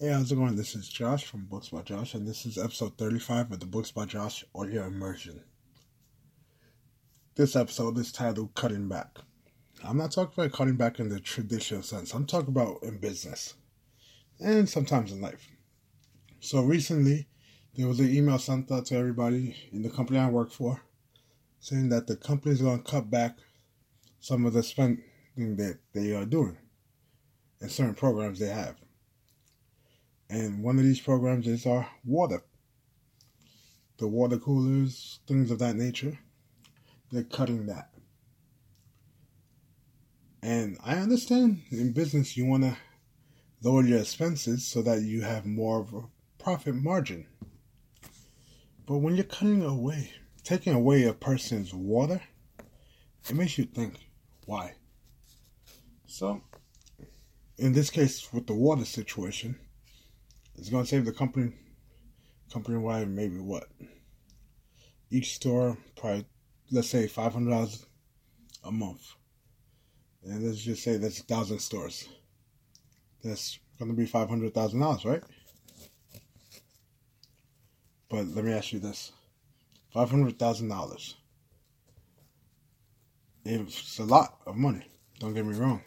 Hey, how's it going? This is Josh from Books by Josh, and this is episode 35 of the Books by Josh audio immersion. This episode is titled Cutting Back. I'm not talking about cutting back in the traditional sense, I'm talking about in business and sometimes in life. So, recently, there was an email sent out to everybody in the company I work for saying that the company is going to cut back some of the spending that they are doing in certain programs they have. And one of these programs is our water. The water coolers, things of that nature. They're cutting that. And I understand in business you want to lower your expenses so that you have more of a profit margin. But when you're cutting away, taking away a person's water, it makes you think, why? So, in this case, with the water situation, it's going to save the company, company wide, maybe what? Each store, probably, let's say $500 a month. And let's just say that's a thousand stores. That's going to be $500,000, right? But let me ask you this $500,000. It's a lot of money, don't get me wrong.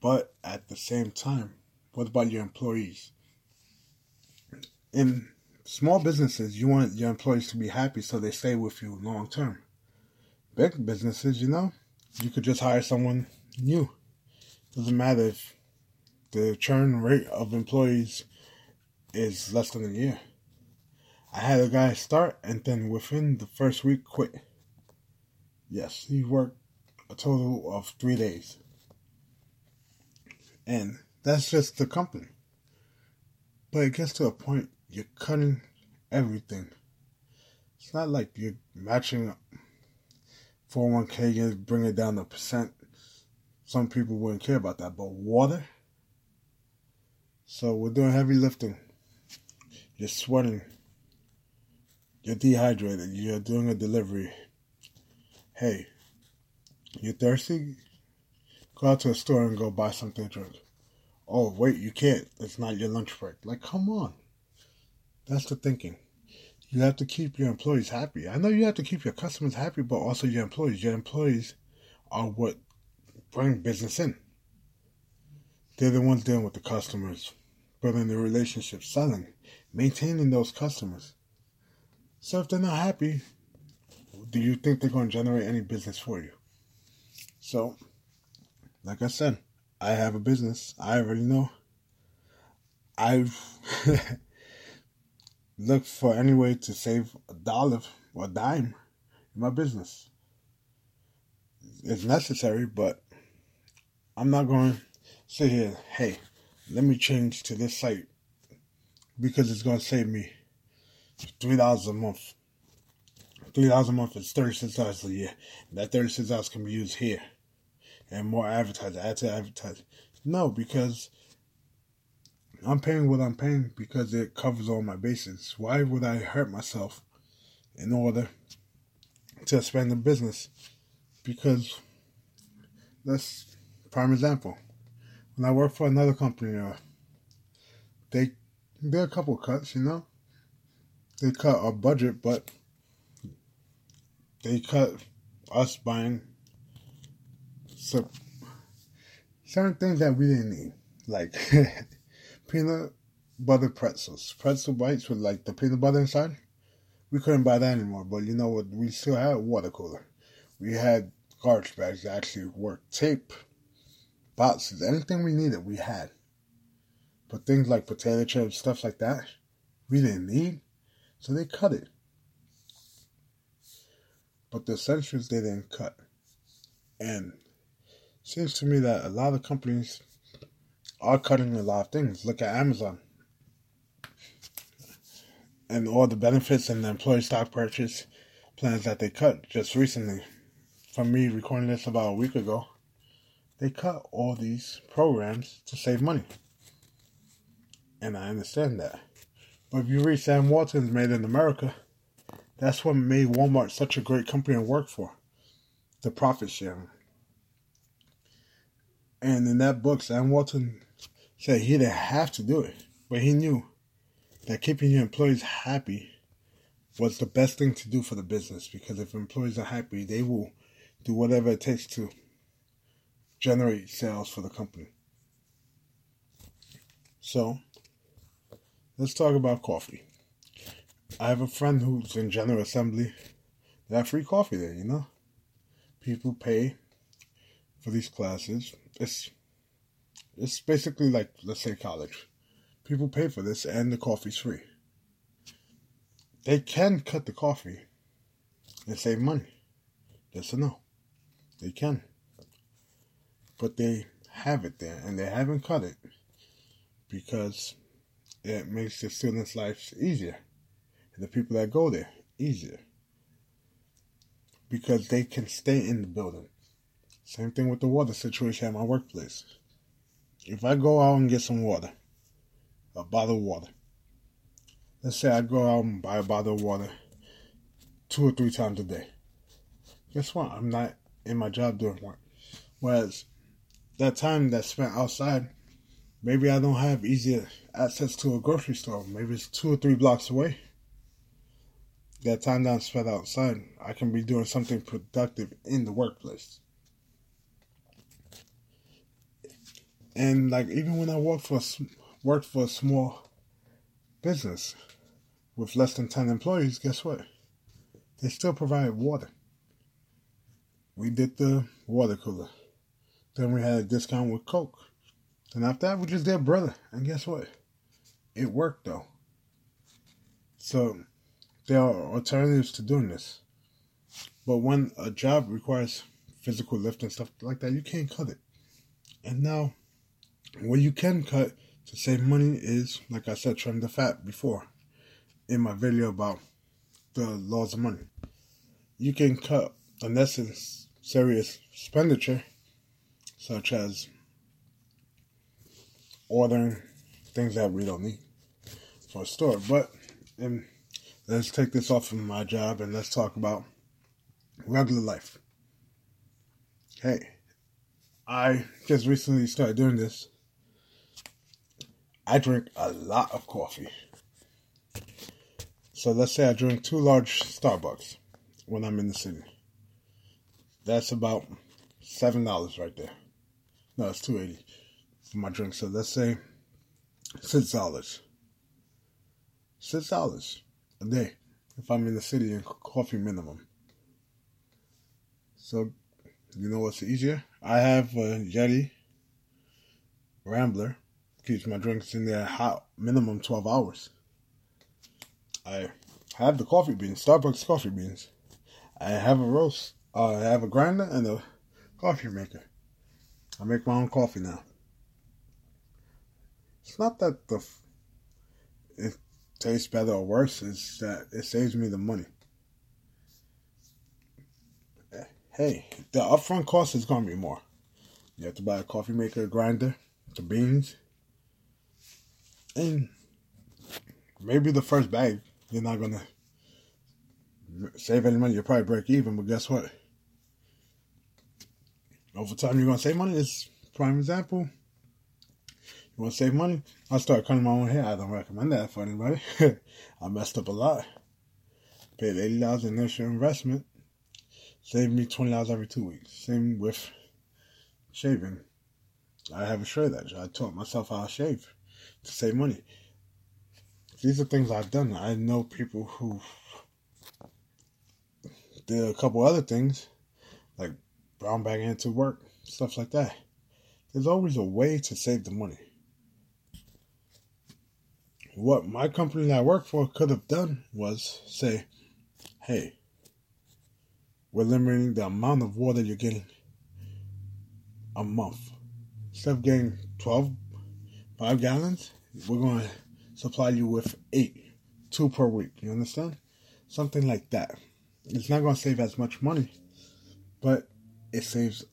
But at the same time, what about your employees? In small businesses, you want your employees to be happy so they stay with you long term. Big businesses, you know, you could just hire someone new. Doesn't matter if the churn rate of employees is less than a year. I had a guy start and then within the first week quit. Yes, he worked a total of three days. And that's just the company. But it gets to a point you're cutting everything. It's not like you're matching 401k and bring it down to percent. Some people wouldn't care about that, but water. So we're doing heavy lifting. You're sweating. You're dehydrated. You're doing a delivery. Hey, you're thirsty? Go out to a store and go buy something to drink oh, wait, you can't. It's not your lunch break. Like, come on. That's the thinking. You have to keep your employees happy. I know you have to keep your customers happy, but also your employees. Your employees are what bring business in. They're the ones dealing with the customers, building the relationship, selling, maintaining those customers. So if they're not happy, do you think they're going to generate any business for you? So, like I said, I have a business. I already know. I've looked for any way to save a dollar or a dime in my business. It's necessary, but I'm not going to sit here, hey, let me change to this site because it's going to save me $3 a month. $3 a month is $36 a year. That $36 can be used here and more advertising, add to advertising. No, because I'm paying what I'm paying because it covers all my bases. Why would I hurt myself in order to expand the business? Because that's prime example. When I work for another company, uh, they did a couple cuts, you know. They cut our budget, but they cut us buying so certain things that we didn't need, like peanut butter pretzels, pretzel bites with like the peanut butter inside. We couldn't buy that anymore, but you know what? We still had water cooler. We had garbage bags that actually worked, tape, boxes, anything we needed, we had. But things like potato chips, stuff like that, we didn't need, so they cut it. But the essentials they didn't cut. And seems to me that a lot of companies are cutting a lot of things. Look at Amazon and all the benefits and the employee stock purchase plans that they cut just recently. From me recording this about a week ago, they cut all these programs to save money. And I understand that. But if you read Sam Walton's Made in America, that's what made Walmart such a great company to work for. The profit sharing. And in that book, Sam Walton said he didn't have to do it, but he knew that keeping your employees happy was the best thing to do for the business because if employees are happy, they will do whatever it takes to generate sales for the company. So, let's talk about coffee. I have a friend who's in General Assembly. They have free coffee there, you know? People pay for these classes. It's it's basically like let's say college. People pay for this and the coffee's free. They can cut the coffee and save money. Yes or no? They can. But they have it there and they haven't cut it because it makes the students' lives easier. And the people that go there easier. Because they can stay in the building. Same thing with the water situation at my workplace. If I go out and get some water, a bottle of water, let's say I go out and buy a bottle of water two or three times a day. Guess what? I'm not in my job doing work. Whereas that time that's spent outside, maybe I don't have easy access to a grocery store. Maybe it's two or three blocks away. That time that I'm spent outside, I can be doing something productive in the workplace. And like even when I worked for worked for a small business with less than ten employees, guess what? They still provided water. We did the water cooler. Then we had a discount with Coke. And after that, we just did Brita. And guess what? It worked though. So there are alternatives to doing this. But when a job requires physical lift and stuff like that, you can't cut it. And now what you can cut to save money is, like I said, trim the fat before in my video about the laws of money. You can cut unnecessary expenditure, such as ordering things that we don't need for a store. But and let's take this off of my job and let's talk about regular life. Hey, I just recently started doing this I drink a lot of coffee. So let's say I drink two large Starbucks when I'm in the city. That's about seven dollars right there. No, it's two eighty for my drink. So let's say six dollars. Six dollars a day if I'm in the city and coffee minimum. So you know what's easier? I have a Yeti Rambler keeps my drinks in there hot minimum 12 hours. I have the coffee beans, Starbucks coffee beans. I have a roast. Uh, I have a grinder and a coffee maker. I make my own coffee now. It's not that the it tastes better or worse. It's that it saves me the money. Hey, the upfront cost is gonna be more. You have to buy a coffee maker, grinder, the beans, and maybe the first bag, you're not gonna save any money. You'll probably break even, but guess what? Over time, you're gonna save money. It's prime example. You want to save money? I start cutting my own hair. I don't recommend that for anybody. I messed up a lot. Paid eighty dollars initial investment. Saved me twenty dollars every two weeks. Same with shaving. I have a shred that. I taught myself how to shave to save money. These are things I've done. I know people who did a couple other things, like brown bagging into work, stuff like that. There's always a way to save the money. What my company that I work for could have done was say, hey, we're limiting the amount of water you're getting a month. Instead of getting 12 five gallons, we're going to supply you with eight, two per week. You understand? Something like that. It's not going to save as much money, but it saves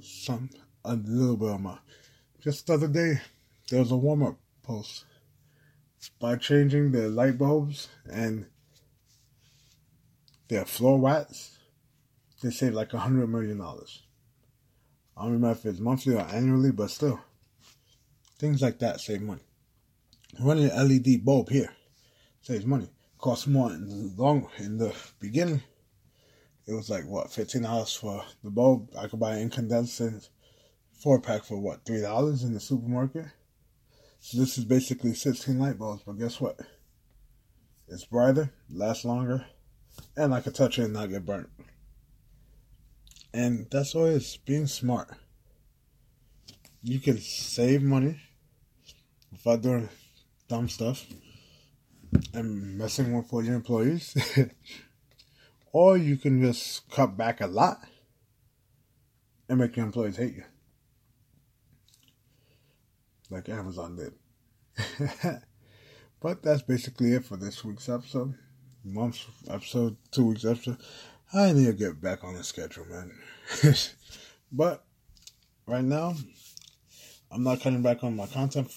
some a little bit of money. Just the other day, there was a Walmart post by changing the light bulbs and their floor watts. They save like a hundred million dollars. I don't remember if it's monthly or annually, but still Things like that save money. Running an LED bulb here saves money. Costs more in the long in the beginning. It was like what fifteen dollars for the bulb. I could buy an incandescent four pack for what three dollars in the supermarket. So this is basically sixteen light bulbs, but guess what? It's brighter, lasts longer, and I could touch it and not get burnt. And that's always being smart. You can save money without doing dumb stuff and messing with all your employees. or you can just cut back a lot and make your employees hate you. Like Amazon did. but that's basically it for this week's episode. Month's episode, two weeks episode. I need to get back on the schedule, man. but right now, I'm not cutting back on my content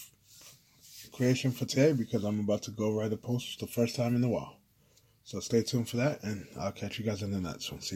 creation for today because I'm about to go write a post the first time in a while. So stay tuned for that, and I'll catch you guys in the next one. See ya.